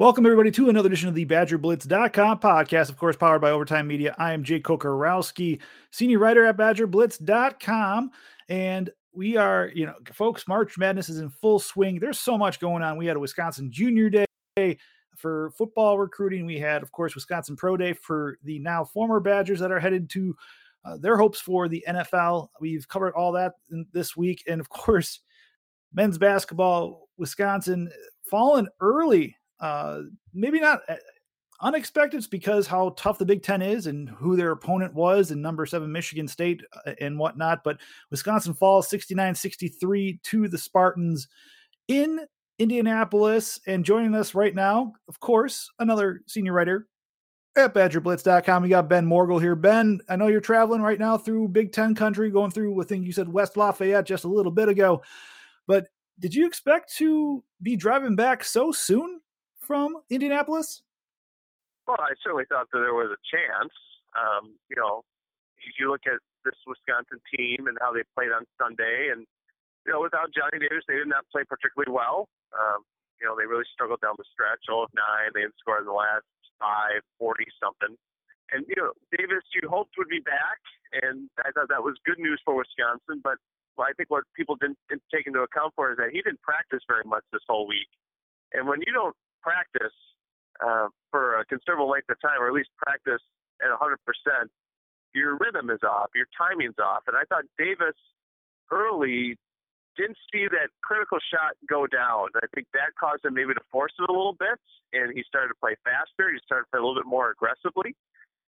Welcome, everybody, to another edition of the BadgerBlitz.com podcast, of course, powered by Overtime Media. I am Jake Kocorowski, senior writer at BadgerBlitz.com. And we are, you know, folks, March Madness is in full swing. There's so much going on. We had a Wisconsin Junior Day for football recruiting. We had, of course, Wisconsin Pro Day for the now former Badgers that are headed to uh, their hopes for the NFL. We've covered all that this week. And, of course, men's basketball, Wisconsin fallen early uh, maybe not uh, unexpected because how tough the Big Ten is and who their opponent was and number seven Michigan State uh, and whatnot. But Wisconsin falls 69 63 to the Spartans in Indianapolis. And joining us right now, of course, another senior writer at BadgerBlitz.com. We got Ben Worgull here. Ben, I know you're traveling right now through Big Ten country, going through, I think you said West Lafayette just a little bit ago. But did you expect to be driving back so soon from Indianapolis? Well, I certainly thought that there was a chance. Um, you know, if you look at this Wisconsin team and how they played on Sunday, and you know, without Johnny Davis, they did not play particularly well. Um, you know, they really struggled down the stretch. All of nine, they had scored in the last five, forty something. And you know, Davis, you hoped would be back, and I thought that was good news for Wisconsin. But well, I think what people didn't, didn't take into account for is that he didn't practice very much this whole week. And when you don't practice uh, for a considerable length of time, or at least practice at 100%, your rhythm is off, your timing's off. And I thought Davis early didn't see that critical shot go down. I think that caused him maybe to force it a little bit, and he started to play faster. He started to play a little bit more aggressively,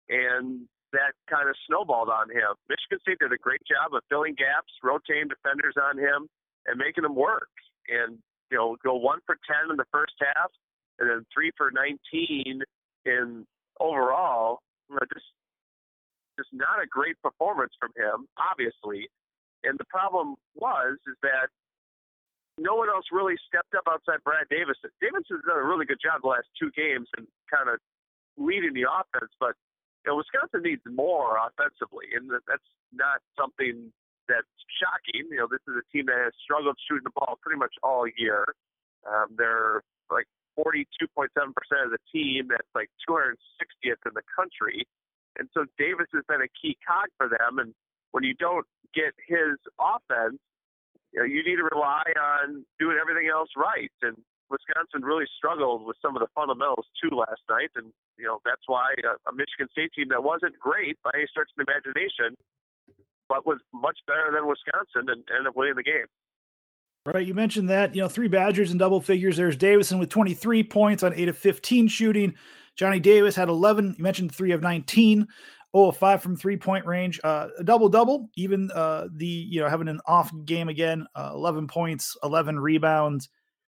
and that kind of snowballed on him. Michigan State did a great job of filling gaps, rotating defenders on him, and making him work. And you know, go one for ten in the first half, and then three for 19 in overall. You just just not a great performance from him, obviously. And the problem was is that no one else really stepped up outside Brad Davison. Davis has done a really good job the last two games and kind of leading the offense, but you know, Wisconsin needs more offensively, and that's not something that's shocking. You know, this is a team that has struggled shooting the ball pretty much all year. Um, they're like 42.7% of the team. That's like 260th in the country. And so Davis has been a key cog for them. And when you don't get his offense, you, know, you need to rely on doing everything else right. And Wisconsin really struggled with some of the fundamentals too last night. And, you know, that's why a, a Michigan State team that wasn't great by any stretch of the imagination, but was much better than Wisconsin and ended up winning the game. Right. You mentioned that, you know, three Badgers in double figures. There's Davison with 23 points on 8 of 15 shooting. Johnny Davis had 11. You mentioned 3 of 19. 0 of 5 from three point range. Uh, a double double, even uh, the, you know, having an off game again, uh, 11 points, 11 rebounds.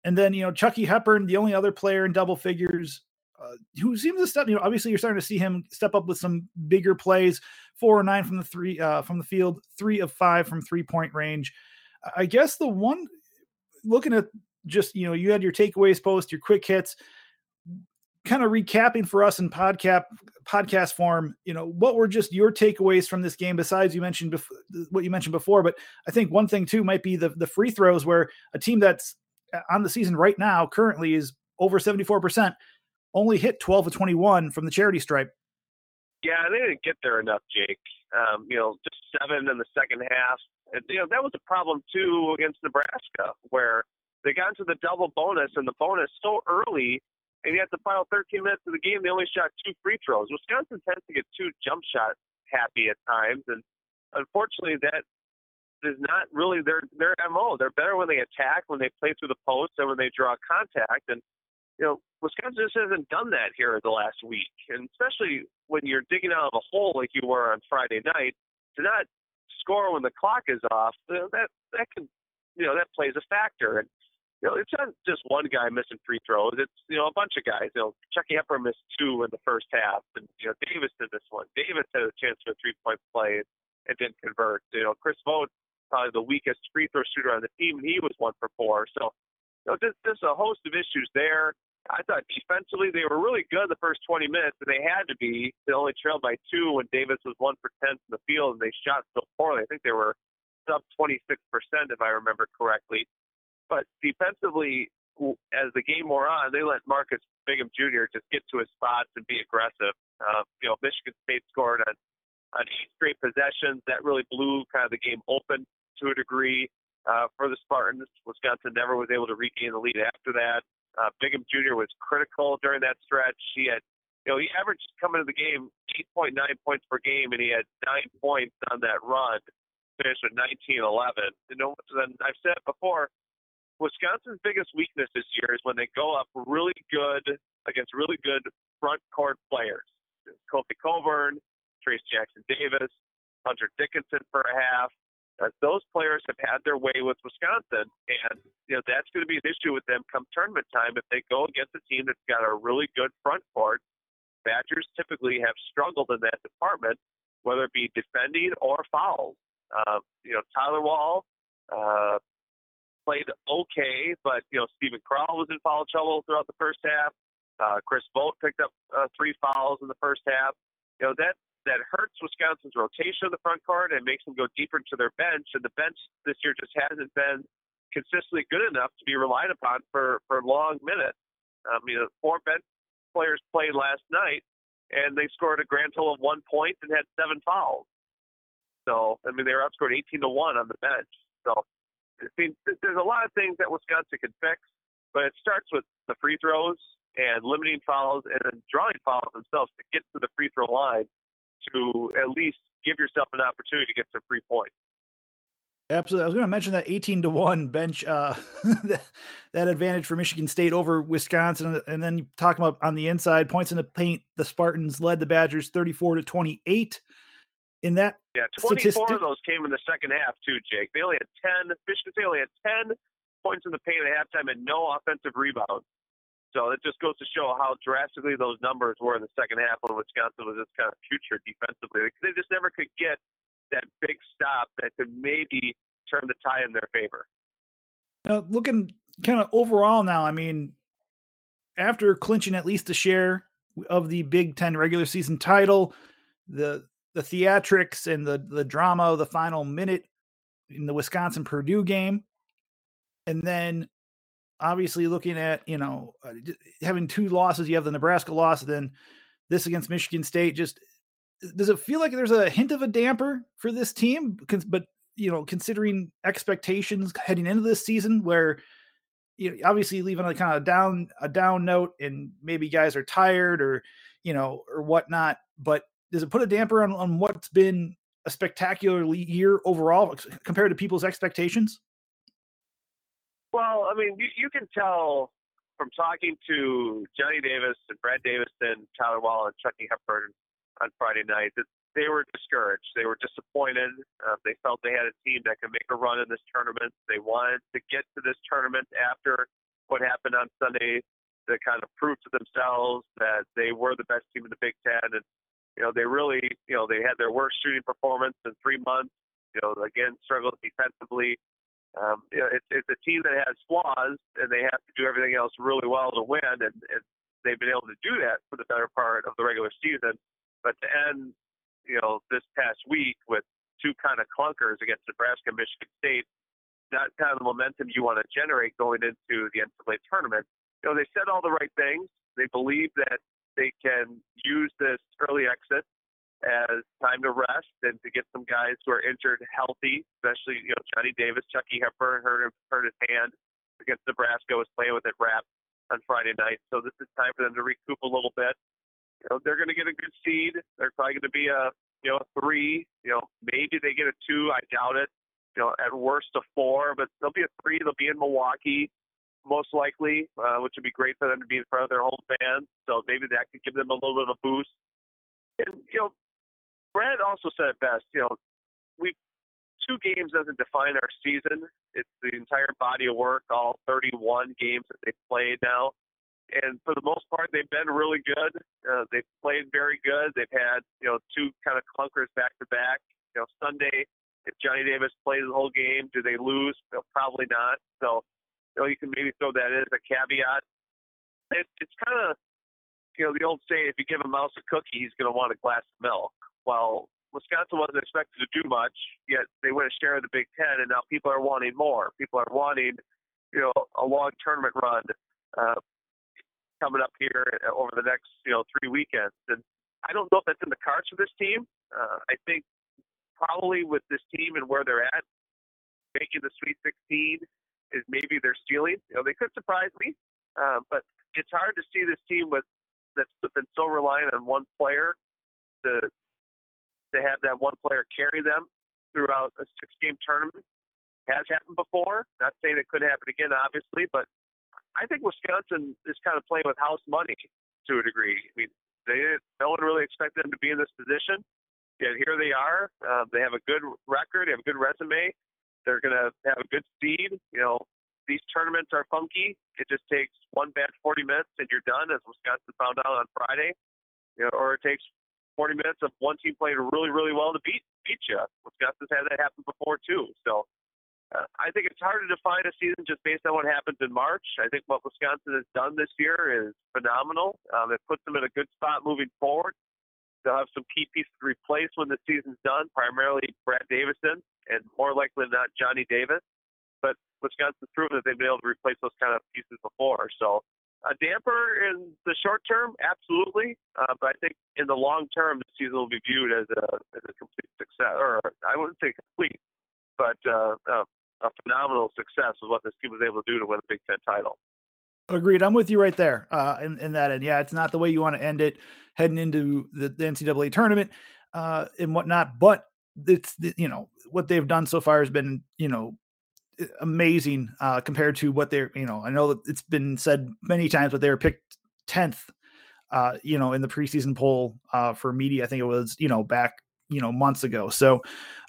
And then, you know, Chucky Hepburn, the only other player in double figures uh, who seems to step, you know, obviously you're starting to see him step up with some bigger plays, four or nine from the three, uh, from the field, three of five from three point range. I guess the one looking at just you know you had your takeaways post, your quick hits, kind of recapping for us in podcast podcast form. You know what were just your takeaways from this game besides you mentioned before, what you mentioned before, but I think one thing too might be the the free throws where a team that's uh, on the season right now currently is over 74% only hit 12 of 21 from the charity stripe. Yeah, they didn't get there enough, Jake. Um, you know, just seven in the second half. And, you know, that was a problem too against Nebraska, where they got into the double bonus and the bonus so early, and yet the final 13 minutes of the game, they only shot two free throws. Wisconsin tends to get too jump shot happy at times, and unfortunately, that is not really their their mo. They're better when they attack, when they play through the post, and when they draw contact. And you know, Wisconsin just hasn't done that here the last week, and especially when you're digging out of a hole like you were on Friday night, to not score when the clock is off, that that can, you know, that plays a factor. And you know, it's not just one guy missing free throws. It's you know a bunch of guys. You know, Chucky Hepburn missed two in the first half, and you know Davis did this one. Davis had a chance for a three-point play and didn't convert. You know, Chris Vogt probably the weakest free throw shooter on the team, and he was one for four. So, you know, there's, there's a host of issues there. I thought defensively they were really good the first 20 minutes, and they had to be. They only trailed by two when Davis was one for 10 from the field, and they shot so poorly. I think they were sub 26 percent, if I remember correctly. But defensively, as the game wore on, they let Marcus Bingham Jr. just get to his spots and be aggressive. Uh, you know, Michigan State scored on on eight straight possessions. That really blew kind of the game open to a degree uh, for the Spartans. Wisconsin never was able to regain the lead after that. Uh, Bingham Jr. was critical during that stretch. He had, you know, he averaged coming into the game 8.9 points per game, and he had nine points on that run, finished with 19-11. You know, then I've said it before, Wisconsin's biggest weakness this year is when they go up really good against really good front court players. Kofi Cockburn, Trayce Jackson Davis, Hunter Dickinson for a half. Uh, those players have had their way with Wisconsin, and you know that's going to be an issue with them come tournament time if they go against a team that's got a really good front court. Badgers typically have struggled in that department, whether it be defending or fouls. Uh, you know, Tyler Wahl uh, played okay, but you know Steven Crowl was in foul trouble throughout the first half. Uh, Chris Vogt picked up uh, three fouls in the first half. You know that that hurts Wisconsin's rotation of the front court and makes them go deeper into their bench. And the bench this year just hasn't been consistently good enough to be relied upon for for long minutes. Um, you know, four bench players played last night, and they scored a grand total of one point and had seven fouls. So I mean, they were outscored 18 to one on the bench. So I mean, there's a lot of things that Wisconsin can fix, but it starts with the free throws and limiting fouls and then drawing fouls themselves to get to the free throw line to at least give yourself an opportunity to get some free points. Absolutely. I was going to mention that 18 to 1 bench, uh, that advantage for Michigan State over Wisconsin. And then talking about on the inside, points in the paint, the Spartans led the Badgers 34 to 28. In that, yeah, 24 statistic- of those came in the second half, too, Jake. They only had 10, Michigan State only had 10 points in the paint at halftime and no offensive rebounds. So it just goes to show how drastically those numbers were in the second half when Wisconsin was just kind of future defensively. They just never could get that big stop that could maybe turn the tie in their favor. Now, looking kind of overall now, I mean, after clinching at least a share of the Big Ten regular season title, the the theatrics and the the drama of the final minute in the Wisconsin Purdue game, and then obviously looking at you know uh, having two losses you have the nebraska loss then this against michigan state just does it feel like there's a hint of a damper for this team? But you know considering expectations heading into this season where you know, obviously leaving a kind of down a down note and maybe guys are tired or you know or whatnot but does it put a damper on, on what's been a spectacular year overall compared to people's expectations well, I mean, you, you can tell from talking to Johnny Davis and Brad Davison, Tyler Wahl, and Chucky Hepburn on Friday night that they were discouraged. They were disappointed. Uh, they felt they had a team that could make a run in this tournament. They wanted to get to this tournament after what happened on Sunday to kind of prove to themselves that they were the best team in the Big Ten. And, you know, they really, you know, they had their worst shooting performance in three months. You know, again, struggled defensively. Um, you know, it's, it's a team that has flaws, and they have to do everything else really well to win, and, and they've been able to do that for the better part of the regular season. But to end, you know, this past week with two kind of clunkers against Nebraska, and Michigan State, not kind of momentum you want to generate going into the NCAA tournament. You know, they said all the right things. They believe that they can use this early exit as time to rest and to get some guys who are injured healthy, especially you know Johnny Davis, Chucky Hepburn hurt hurt his hand against Nebraska, was playing with it wrapped on Friday night. So this is time for them to recoup a little bit. You know they're going to get a good seed. They're probably going to be a you know a three. You know maybe they get a two. I doubt it. You know at worst a four, but they'll be a three. They'll be in Milwaukee most likely, uh, which would be great for them to be in front of their home fans. So maybe that could give them a little bit of a boost. And you know, Brad also said it best. You know, we two games doesn't define our season. It's the entire body of work, all 31 games that they've played now. And for the most part, they've been really good. Uh, they've played very good. They've had, you know, two kind of clunkers back to back. You know, Sunday, if Johnny Davis plays the whole game, do they lose? No, probably not. So, you know, you can maybe throw that in as a caveat. It, it's kind of, you know, the old saying, if you give a mouse a cookie, he's going to want a glass of milk well, Wisconsin wasn't expected to do much, yet they win a share of the Big Ten, and now people are wanting more. People are wanting, you know, a long tournament run uh, coming up here over the next, you know, three weekends. And I don't know if that's in the cards for this team. Uh, I think probably with this team and where they're at, making the Sweet 16 is maybe their ceiling. You know, they could surprise me, uh, but it's hard to see this team with that's been so reliant on one player to to have that one player carry them throughout a six-game tournament. Has happened before. Not saying it could happen again, obviously, but I think Wisconsin is kind of playing with house money to a degree. I mean, they no one really expected them to be in this position, yet here they are. Uh, they have a good record, they have a good resume. They're going to have a good speed. You know, these tournaments are funky. It just takes one bad 40 minutes and you're done, as Wisconsin found out on Friday. You know, or it takes 40 minutes of one team playing really, really well to beat beat you. Wisconsin's had that happen before too. So uh, I think it's hard to define a season just based on what happens in March. I think what Wisconsin has done this year is phenomenal. Um, it puts them in a good spot moving forward. They'll have some key pieces to replace when the season's done, primarily Brad Davison and more likely than not Johnny Davis. But Wisconsin's proven that they've been able to replace those kind of pieces before. So a damper in the short term, absolutely. Uh, but I think in the long term, the season will be viewed as a, as a complete success, or I wouldn't say complete, but uh, uh, a phenomenal success of what this team was able to do to win a Big Ten title. Agreed. I'm with you right there. Uh, in, in that, and yeah, it's not the way you want to end it heading into the, the NCAA tournament uh, and whatnot. But it's you know what they've done so far has been you know amazing uh, compared to what they're you know. I know that it's been said many times, but they were picked tenth. Uh, you know, in the preseason poll uh, for media, I think it was, you know, back you know months ago. So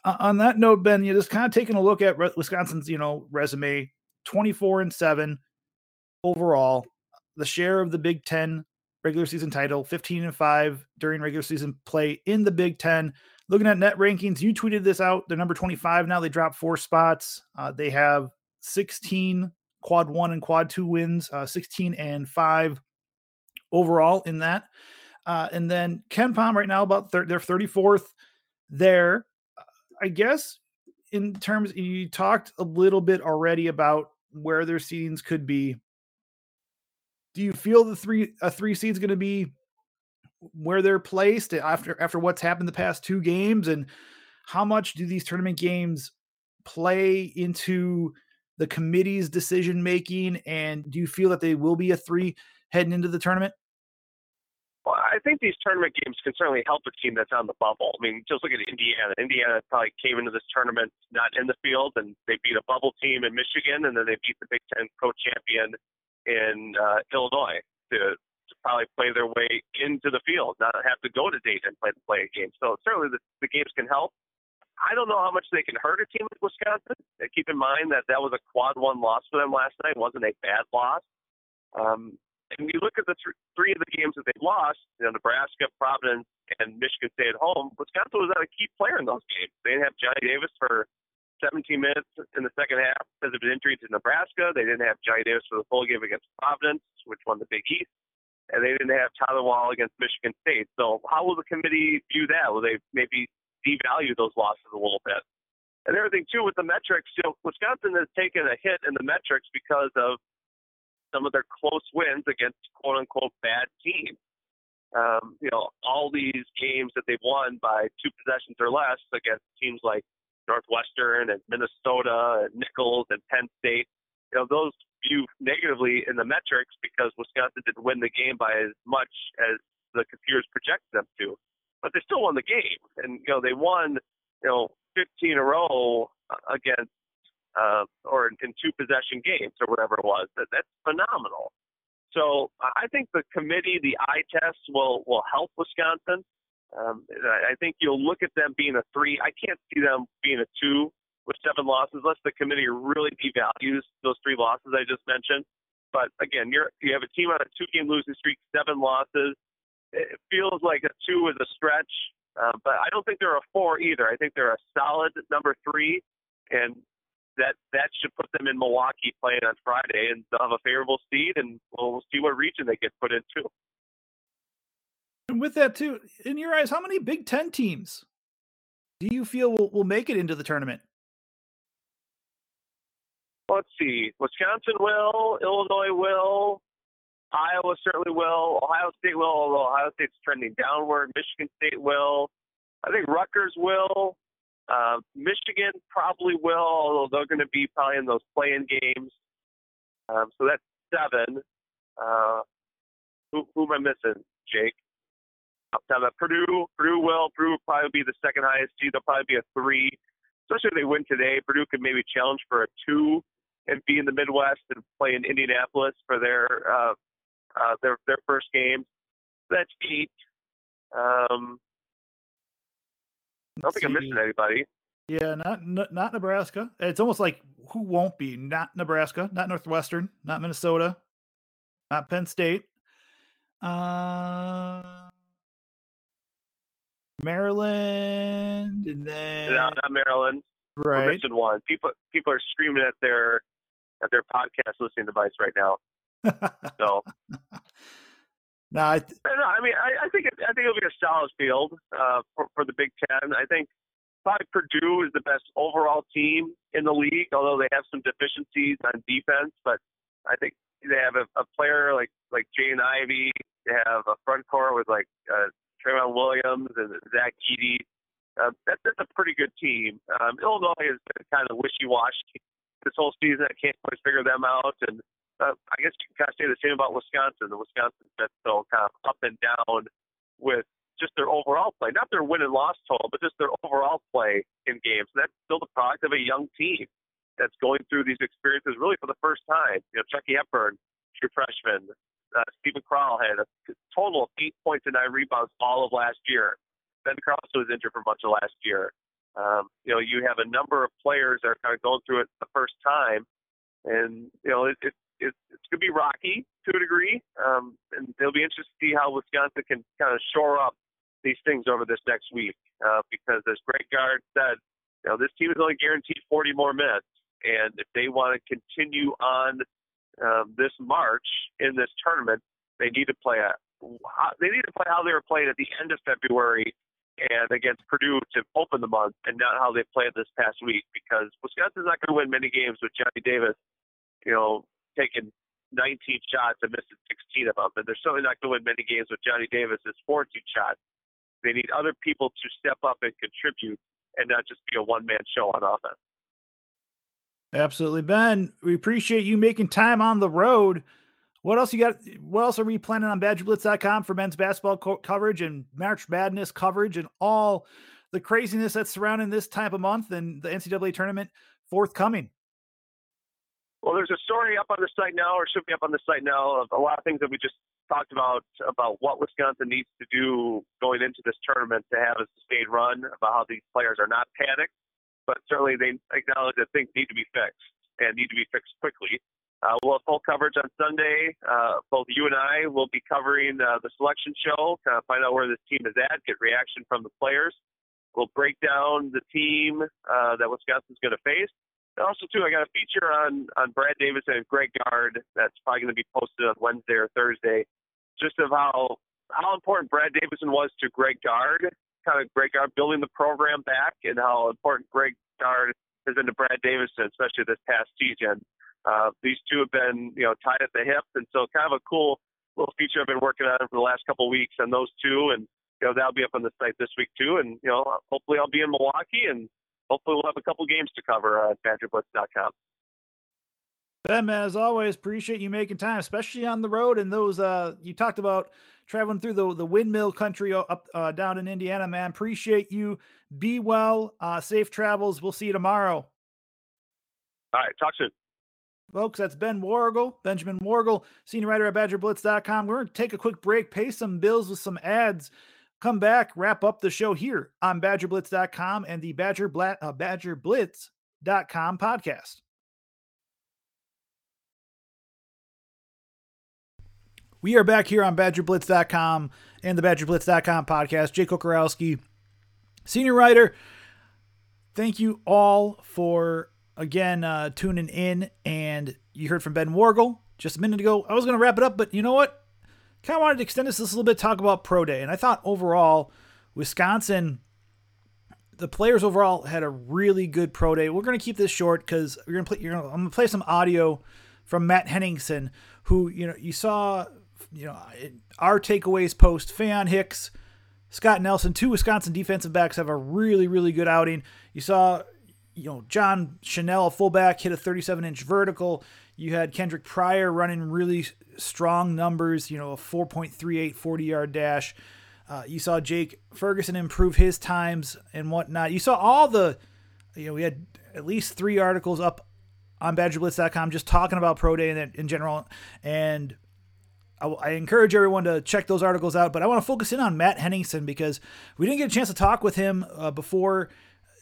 uh, on that note, Ben, you're just kind of taking a look at Re- Wisconsin's you know resume, twenty four and seven overall, the share of the Big Ten regular season title, fifteen and five during regular season play in the Big Ten. Looking at net rankings, you tweeted this out. They're number 25 now. They dropped four spots. Uh, they have 16 quad one and quad two wins, uh, 16 and five overall in that. Uh, and then KenPom right now about thir- they're 34th there. I guess in terms you talked a little bit already about where their seedings could be. Do you feel the three a three seed is going to be where they're placed after after what's happened the past two games and how much do these tournament games play into the committee's decision making and do you feel that they will be a three heading into the tournament well, I think these tournament games can certainly help a team that's on the bubble. I mean, just look at Indiana. Indiana probably came into this tournament not in the field, and they beat a bubble team in Michigan, and then they beat the Big Ten co-champion in uh, Illinois to, probably play their way into the field, not have to go to Dayton and play the play a game. So certainly the, the games can help. I don't know how much they can hurt a team like Wisconsin. Keep in mind that that was a quad one loss for them last night. It wasn't a bad loss. Um, and you look at the th- three of the games that they've lost, you know, Nebraska, Providence, and Michigan State at home, Wisconsin was not a key player in those games. They didn't have Johnny Davis for 17 minutes in the second half because of an injury to Nebraska. They didn't have Johnny Davis for the full game against Providence, which won the Big East. And they didn't have Tyler Wahl against Michigan State. So how will the committee view that? Will they maybe devalue those losses a little bit? And everything too with the metrics, you know, Wisconsin has taken a hit in the metrics because of some of their close wins against quote unquote bad teams. Um, you know, all these games that they've won by two possessions or less against teams like Northwestern and Minnesota and Nicholls and Penn State, you know, those view negatively in the metrics because Wisconsin didn't win the game by as much as the computers projected them to. But they still won the game. And, you know, they won, you know, 15 in a row against uh, or in two possession games or whatever it was. That, that's phenomenal. So I think the committee, the eye test will will help Wisconsin. Um, I think you'll look at them being a three. I can't see them being a two with seven losses unless the committee really devalues those three losses I just mentioned. But again, you're you have a team on a two game losing streak, seven losses. It feels like a two is a stretch, uh, but I don't think they're a four either. I think they're a solid number three, and that that should put them in Milwaukee playing on Friday, and they'll have a favorable seed, and we'll see what region they get put into. And with that too, in your eyes, how many Big Ten teams do you feel will, will make it into the tournament? Let's see. Wisconsin will, Illinois will, Iowa certainly will, Ohio State will, although Ohio State's trending downward. Michigan State will. I think Rutgers will. Uh, Michigan probably will, although they're going to be probably in those playing games. Um, so that's seven. Uh, who, who am I missing, Jake? Up top, Purdue, Purdue will. Purdue will probably be the second highest seed. They'll probably be a three. Especially if they win today, Purdue could maybe challenge for a two and be in the Midwest and play in Indianapolis for their uh, uh, their their first game. That's eight. Um, I don't think I'm missing anybody. Yeah, not not Nebraska. It's almost like who won't be? Not Nebraska, not Northwestern, not Minnesota, not Penn State. Uh, Maryland, and then no, not Maryland. Right, missing one. People people are screaming at their at their podcast listening device right now. so no, I, th- no, I mean, I, I think it, I think it'll be a solid field uh, for, for the Big Ten. I think probably Purdue is the best overall team in the league, although they have some deficiencies on defense. But I think they have a, a player like like Jaden Ivey. They have a front court with like uh, Trevion Williams and Zach Edey. Uh, that, that's a pretty good team. Um, Illinois has been kind of wishy-washy this whole season. I can't quite figure them out, and uh, I guess you can kind of say the same about Wisconsin. The Wisconsin's been so kind of up and down with just their overall play, not their win and loss total, but just their overall play in games. And that's still the product of a young team that's going through these experiences really for the first time. You know, Chucky Hepburn, true freshman. Uh, Steven Crowl had a total of eight points and nine rebounds all of last year. Ben Cross was injured for much of last year. Um, you know, you have a number of players that are kind of going through it the first time, and you know, it, it, it, it's going to be rocky to a degree, um, and it'll be interesting to see how Wisconsin can kind of shore up these things over this next week. Uh, because as Greg Gard said, you know, this team is only guaranteed 40 more minutes, and if they want to continue on um, this march in this tournament, they need to play a they need to play how they were playing at the end of February and against Purdue to open the month, and not how they played this past week. Because Wisconsin's not going to win many games with Johnny Davis, you know, taking 19 shots and missing 16 of them, and they're certainly not going to win many games with Johnny Davis's 14 shots. They need other people to step up and contribute, and not just be a one-man show on offense. Absolutely, Ben. We appreciate you making time on the road. What else you got? What else are we planning on BadgerBlitz.com for men's basketball co- coverage and March Madness coverage and all the craziness that's surrounding this type of month and the NCAA tournament forthcoming? Well, there's a story up on the site now, or should be up on the site now, of a lot of things that we just talked about about what Wisconsin needs to do going into this tournament to have a sustained run, about how these players are not panicked, but certainly they acknowledge that things need to be fixed and need to be fixed quickly. Uh, we'll have full coverage on Sunday. Uh, both you and I will be covering uh, the selection show, kind of find out where this team is at, get reaction from the players. We'll break down the team uh, that Wisconsin's going to face. And also, too, I got a feature on on Brad Davis and Greg Gard that's probably going to be posted on Wednesday or Thursday, just of how how important Brad Davison was to Greg Gard, kind of Greg Gard building the program back, and how important Greg Gard has been to Brad Davison, especially this past season. Uh, these two have been, you know, tied at the hip, and so kind of a cool little feature I've been working on for the last couple of weeks on those two, and you know that'll be up on the site this week too. And you know, hopefully I'll be in Milwaukee, and hopefully we'll have a couple games to cover at BadgerBlitz.com. Ben, man, as always, appreciate you making time, especially on the road and those. Uh, you talked about traveling through the the windmill country up uh, down in Indiana, man. Appreciate you. Be well. Uh, safe travels. We'll see you tomorrow. All right, talk soon. Folks, that's Ben Worgull, Benjamin Worgull, senior writer at BadgerBlitz.com. We're going to take a quick break, pay some bills with some ads, come back, wrap up the show here on BadgerBlitz.com and the Badger Bla- uh, BadgerBlitz.com podcast. We are back here on BadgerBlitz.com and the BadgerBlitz.com podcast. Jay Kocorowski, senior writer. Thank you all for again uh, tuning in. And you heard from Ben Worgull just a minute ago. I was going to wrap it up, but you know what? Kind of wanted to extend this a little bit, talk about Pro Day. And I thought overall, Wisconsin the players overall had a really good pro day. We're going to keep this short because we're going to play. You're gonna, I'm going to play some audio from Matt Henningsen, who you know you saw, you know, our takeaways post. Faion Hicks, Scott Nelson, two Wisconsin defensive backs have a really really good outing. You saw, you know, John Chenal, fullback, hit a 37 inch vertical. You had Kendrick Pryor running really strong numbers. You know, a 4.38 40 yard dash. Uh, you saw Jake Ferguson improve his times and whatnot. You saw all the, you know, we had at least three articles up on BadgerBlitz.com just talking about Pro Day in, in general. And I, I, encourage everyone to check those articles out. But I want to focus in on Matt Henningsen because we didn't get a chance to talk with him uh, before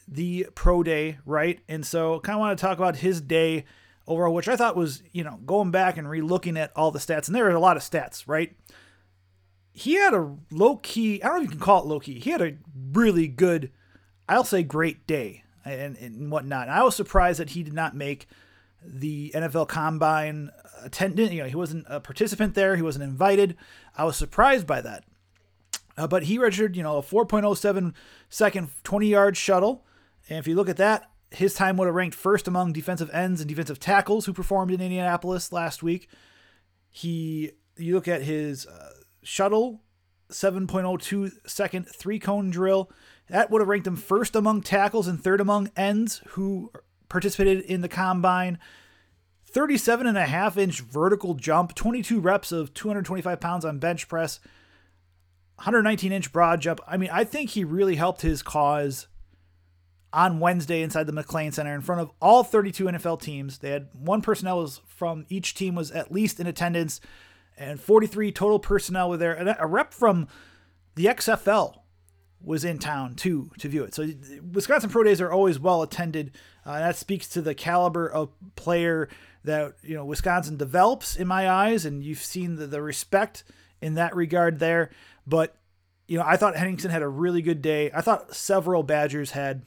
the Pro Day, right? And so kind of want to talk about his day overall, which I thought was, you know, going back and re-looking at all the stats. And there are a lot of stats, right? he had a low key, I don't know if you can call it low key, he had a really good, I'll say great day and, and whatnot. And I was surprised that he did not make the NFL Combine attendant. You know, he wasn't a participant there, he wasn't invited. I was surprised by that. Uh, but he registered, you know, a 4.07 second 20 yard shuttle. And if you look at that, his time would have ranked first among defensive ends and defensive tackles who performed in Indianapolis last week. He, you look at his uh, shuttle 7.02 second three cone drill. That would have ranked him first among tackles and third among ends who participated in the combine. 37 and a half inch vertical jump, 22 reps of 225 pounds on bench press, 119 inch broad jump. I mean, I think he really helped his cause on Wednesday inside the McClain Center in front of all 32 NFL teams. They had one personnel from each team was at least in attendance and 43 total personnel were there. And a rep from the XFL was in town too to view it. So Wisconsin Pro Days are always well attended. Uh, that speaks to the caliber of player that you know Wisconsin develops in my eyes, and you've seen the, the respect in that regard there. But you know, I thought Henningsen had a really good day. I thought several Badgers had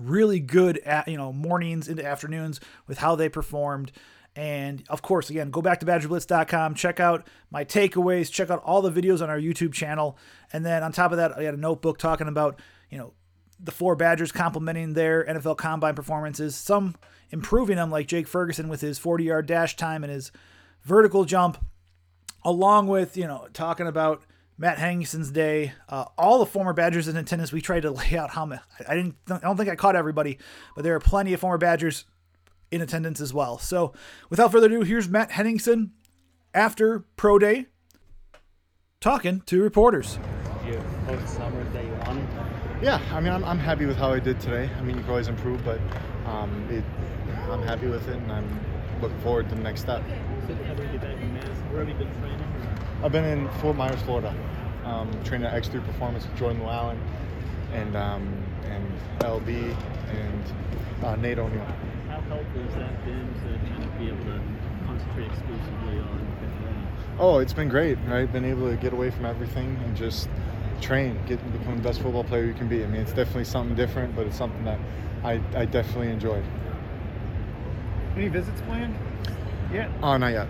really good, at, you know, mornings into afternoons with how they performed. And of course, again, go back to badgerblitz.com, check out my takeaways, check out all the videos on our YouTube channel. And then on top of that, I had a notebook talking about, you know, the four Badgers complimenting their NFL combine performances, some improving them, like Jake Ferguson with his 40 yard dash time and his vertical jump, along with, you know, talking about Matt Henningsen's day. Uh, all the former Badgers in attendance, we tried to lay out how many. I didn't. I don't think I caught everybody, but there are plenty of former Badgers in attendance as well. So, without further ado, here's Matt Henningsen after Pro Day talking to reporters. You post numbers that you wanted? Yeah, I mean, I'm, I'm happy with how I did today. I mean, you can always improve, but um, it, I'm happy with it, and I'm looking forward to the next step. So, how do you get back in Mass? Where have you been training? I've been in Fort Myers, Florida, um, training at X3 Performance with Jordan Llewellyn and um, and LB and uh, Nate O'Neill How helpful has that been to kind of be able to concentrate exclusively on Oh, it's been great, right? Been able to get away from everything and just train, get become the best football player you can be. I mean, it's definitely something different, but it's something that I, I definitely enjoyed. Any visits planned yet? Oh, not yet.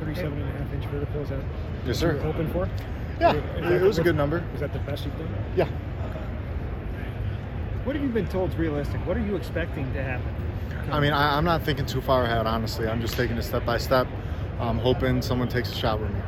37 and a half inch vertical, is that yes, sir. open for? Yeah, it, it was a good number. Is that the best you've done? Yeah. What have you been told is realistic? What are you expecting to happen? I mean, I, am not thinking too far ahead, honestly. I'm just taking it step by step. I'm hoping someone takes a shot with me.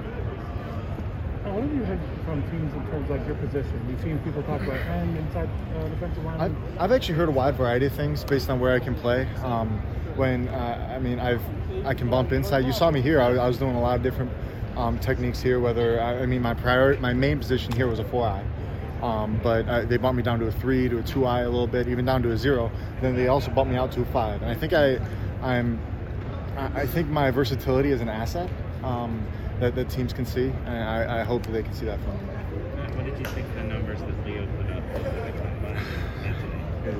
What have you heard from teams in terms of like your position? We've seen people talk about end inside uh, defensive line. I've, I've actually heard a wide variety of things based on where I can play. Um, when uh, I mean, I've I can bump inside. You saw me here. I, I was doing a lot of different um, techniques here. Whether I, I mean, my prior my main position here was a four eye. Um, but uh, they bumped me down to a three, to a two eye a little bit, even down to a zero. Then they also bumped me out to a five, and I think I, I'm, I think my versatility is an asset um, that, that teams can see, and I, I hope that they can see that from me. What did you think of the numbers that Leo put up?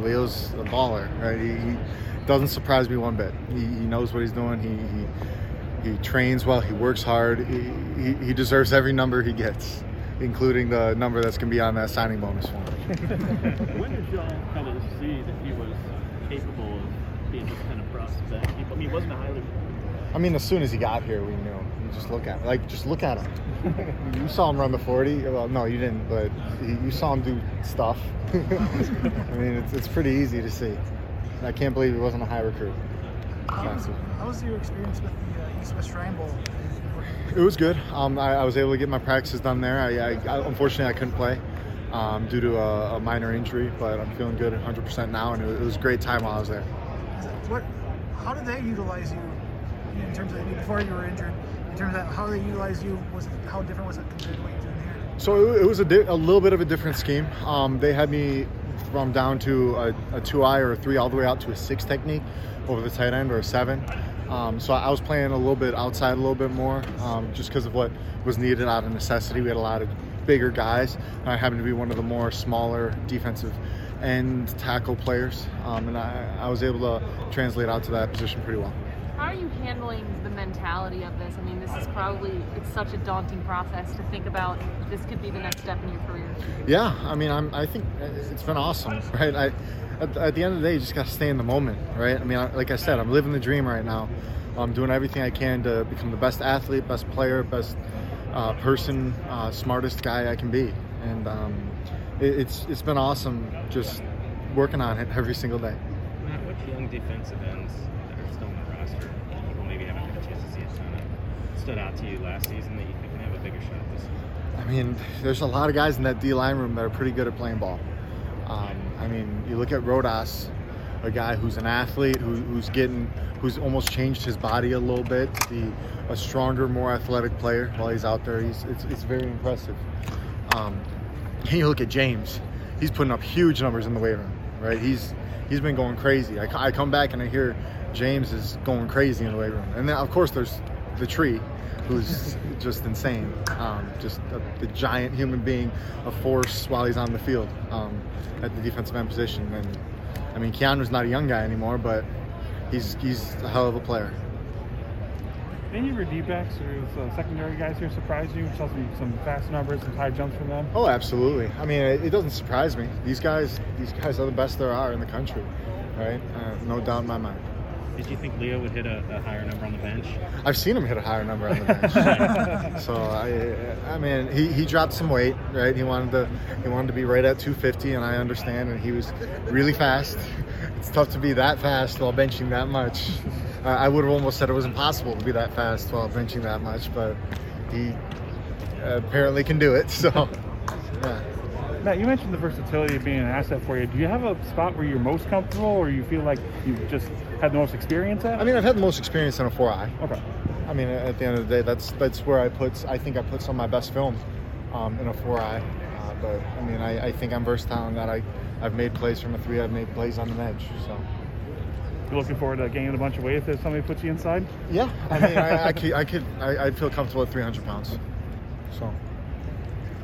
Leo's a baller, right? He, he, doesn't surprise me one bit. He, he knows what he's doing. He, he, he trains well. He works hard. He, he, he deserves every number he gets including the number that's going to be on that signing bonus form. when did y'all kind of see that he was capable of being this kind of prospect? I mean, he wasn't a highly I mean, as soon as he got here, we knew. You just look at like just look at him. you saw him run the 40. Well, no, you didn't, but he, you saw him do stuff. I mean, it's, it's pretty easy to see. I can't believe he wasn't a high recruit. How, how was your experience with the uh, East West Shrine Bowl? It was good. Um, I, I, was able to get my practices done there. I, I unfortunately I couldn't play um, due to a, a, minor injury, but I'm feeling good 100% now, and it was, it was a great time while I was there. What? How did they utilize you in terms of before you were injured? In terms of how they utilized you, was how different was it compared to what you're doing here? So it, it was a, di- a little bit of a different scheme. Um, they had me from down to a, a two eye or a three all the way out to a six technique over the tight end or a seven. Um, so I was playing a little bit outside a little bit more um, just because of what was needed out of necessity. We had a lot of bigger guys, and I happened to be one of the more smaller defensive end tackle players, um, and I, I was able to translate out to that position pretty well. How are you handling the mentality of this? I mean, this is probably it's such a daunting process to think about. This could be the next step in your career. Yeah, I mean, I'm, I think it's been awesome, right? I, at, at the end of the day, you just got to stay in the moment, right? I mean, like I said, I'm living the dream right now. I'm doing everything I can to become the best athlete, best player, best uh, person, uh, smartest guy I can be, and um, it, it's it's been awesome just working on it every single day. Matt, what young defensive ends that are still on the roster, people maybe haven't had a chance to see it, kind of stood out to you last season that you think can have a bigger shot this year? I mean, there's a lot of guys in that D line room that are pretty good at playing ball. Um, I mean, you look at Rodas, a guy who's an athlete, who, who's getting, who's almost changed his body a little bit to be a stronger, more athletic player while he's out there. He's it's, it's very impressive. Um, and you look at James, he's putting up huge numbers in the weight room, right? He's he's been going crazy. I, I come back and I hear James is going crazy in the weight room, and then of course there's the tree, who's just insane. Um, just a, the giant human being, a force while he's on the field um, at the defensive end position. And I mean, Keeanu's not a young guy anymore, but he's he's a hell of a player. Any of your D-backs or uh, secondary guys here surprise you? Saw some, some fast numbers, some high jumps from them. Oh, absolutely. I mean, it, it, doesn't surprise me. These guys, these guys are the best there are in the country, right? Uh, no doubt in my mind. Did you think Leo would hit a, a, higher number on the bench? I've seen him hit a higher number on the bench. so I, I mean, he, he dropped some weight, right? He wanted to he wanted to be right at 250, and I understand. And he was really fast. It's tough to be that fast while benching that much. I would have almost said it was impossible to be that fast while benching that much, but he apparently can do it. So, yeah. Matt, you mentioned the versatility of being an asset for you. Do you have a spot where you're most comfortable, or you feel like you've just had the most experience at? I mean, I've had the most experience in a four eye. Okay. I mean, at the end of the day, that's that's where I put. I think I put some of my best film um, in a four eye. Uh, but I mean, I, I think I'm versatile in that I I've made plays from a three. I've made plays on the edge. So. You looking forward to gaining a bunch of weight if somebody puts you inside? Yeah, I mean, I, I, could, I could, I, would feel comfortable at 300 pounds. So.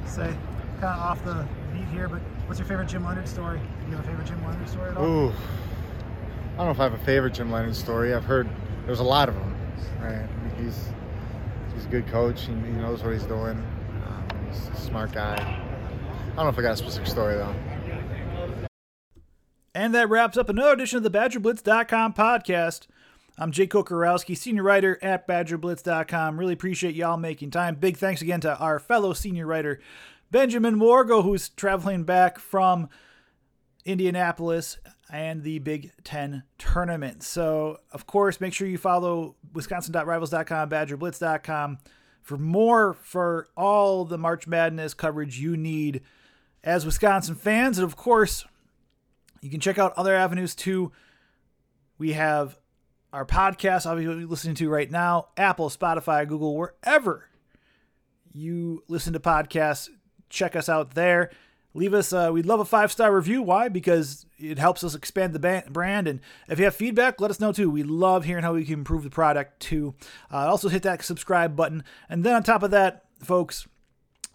Say, kind of off the beat here, but what's your favorite Jim Leonhard story? Do you have a favorite Jim Leonhard story at all? Ooh, I don't know if I have a favorite Jim Leonhard story. I've heard there's a lot of them. Right? He's he's a good coach and he knows what he's doing. Um, he's a smart guy. I don't know if I got a specific story though. And that wraps up another edition of the BadgerBlitz.com podcast. I'm Jake Kocorowski, senior writer at BadgerBlitz.com. Really appreciate y'all making time. Big thanks again to our fellow senior writer, Benjamin Worgull, who's traveling back from Indianapolis and the Big Ten tournament. So, of course, make sure you follow wisconsin.rivals.com, badgerblitz.com for more for all the March Madness coverage you need as Wisconsin fans. And, of course, you can check out other avenues too. We have our podcast, obviously, listening to right now Apple, Spotify, Google, wherever you listen to podcasts. Check us out there. Leave us, uh, we'd love a five star review. Why? Because it helps us expand the brand. And if you have feedback, let us know too. We love hearing how we can improve the product too. Uh, also, hit that subscribe button. And then on top of that, folks,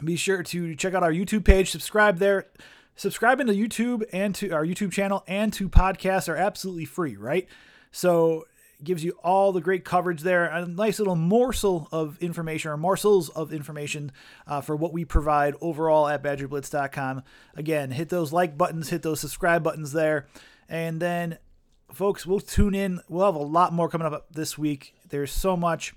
be sure to check out our YouTube page, subscribe there subscribing to YouTube and to our YouTube channel and to podcasts are absolutely free, right? So gives you all the great coverage there, a nice little morsel of information or morsels of information uh, for what we provide overall at BadgerBlitz.com. Again, hit those like buttons, hit those subscribe buttons there, and then folks, we'll tune in. We'll have a lot more coming up this week. There's so much.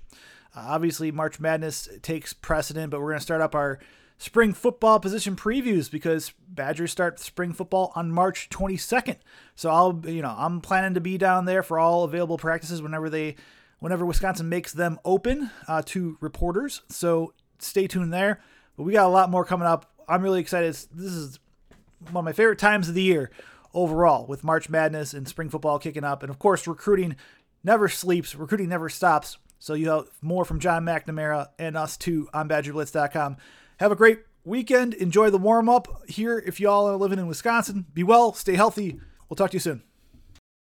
Uh, obviously, March Madness takes precedent, but we're going to start up our spring football position previews because Badgers start spring football on March 22nd. So I'll, you know, I'm planning to be down there for all available practices whenever they, whenever Wisconsin makes them open uh, to reporters. So stay tuned there. But we got a lot more coming up. I'm really excited. This is one of my favorite times of the year overall with March Madness and spring football kicking up. And of course, recruiting never sleeps, recruiting never stops. So you have more from John McNamara and us too on BadgerBlitz.com. Have a great weekend. Enjoy the warm up here if y'all are living in Wisconsin. Be well, stay healthy. We'll talk to you soon.